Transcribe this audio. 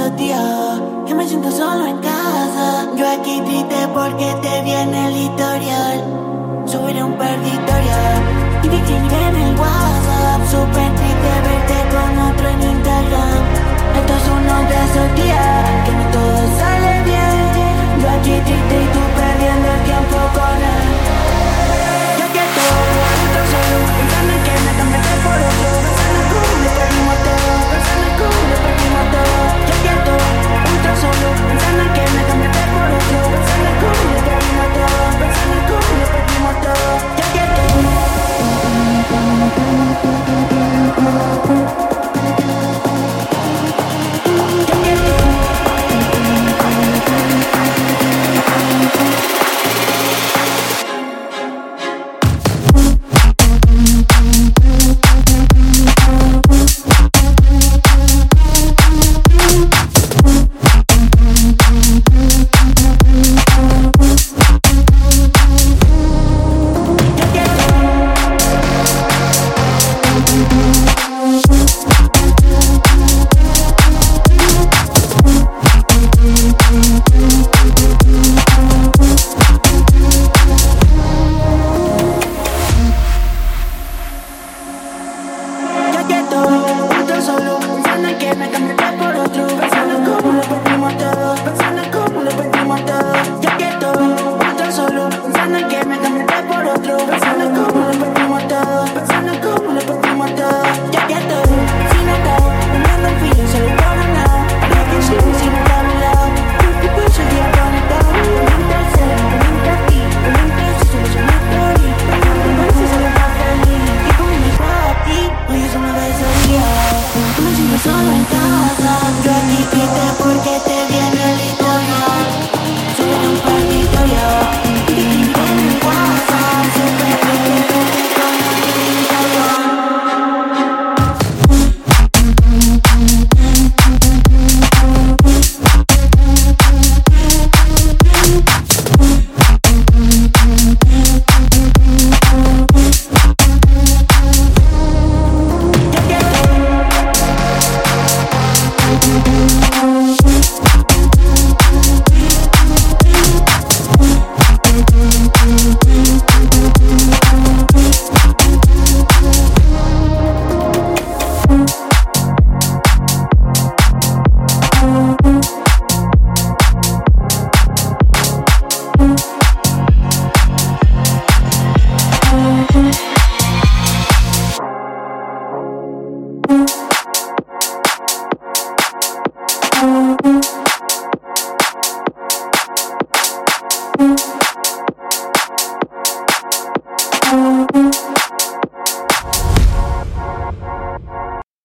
los días que me siento solo en casa. Yo aquí triste porque te viene el historial. Subiré un perditorial y te escribiré en el WhatsApp. Súper triste verte con otro en internet.